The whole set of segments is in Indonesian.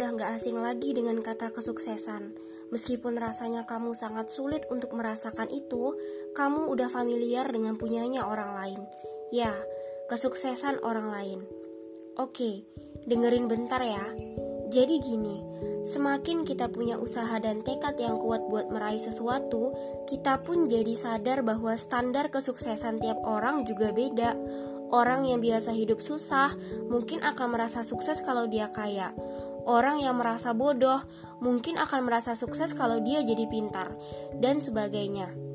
udah gak asing lagi dengan kata kesuksesan. Meskipun rasanya kamu sangat sulit untuk merasakan itu, kamu udah familiar dengan punyanya orang lain. Ya, kesuksesan orang lain. Oke, dengerin bentar ya. Jadi gini, semakin kita punya usaha dan tekad yang kuat buat meraih sesuatu, kita pun jadi sadar bahwa standar kesuksesan tiap orang juga beda. Orang yang biasa hidup susah mungkin akan merasa sukses kalau dia kaya. Orang yang merasa bodoh mungkin akan merasa sukses kalau dia jadi pintar, dan sebagainya.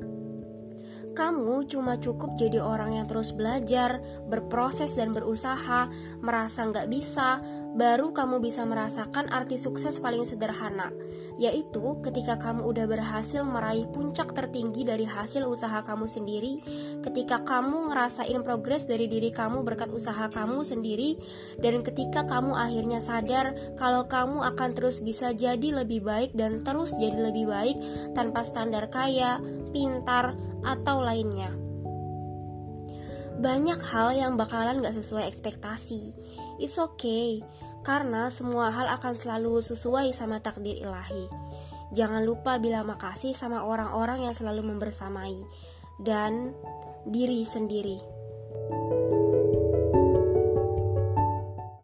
Kamu cuma cukup jadi orang yang terus belajar, berproses dan berusaha, merasa nggak bisa, baru kamu bisa merasakan arti sukses paling sederhana, yaitu ketika kamu udah berhasil meraih puncak tertinggi dari hasil usaha kamu sendiri, ketika kamu ngerasain progres dari diri kamu berkat usaha kamu sendiri, dan ketika kamu akhirnya sadar kalau kamu akan terus bisa jadi lebih baik dan terus jadi lebih baik tanpa standar kaya, pintar, atau lainnya. Banyak hal yang bakalan gak sesuai ekspektasi. It's okay, karena semua hal akan selalu sesuai sama takdir ilahi. Jangan lupa bilang makasih sama orang-orang yang selalu membersamai dan diri sendiri. thank you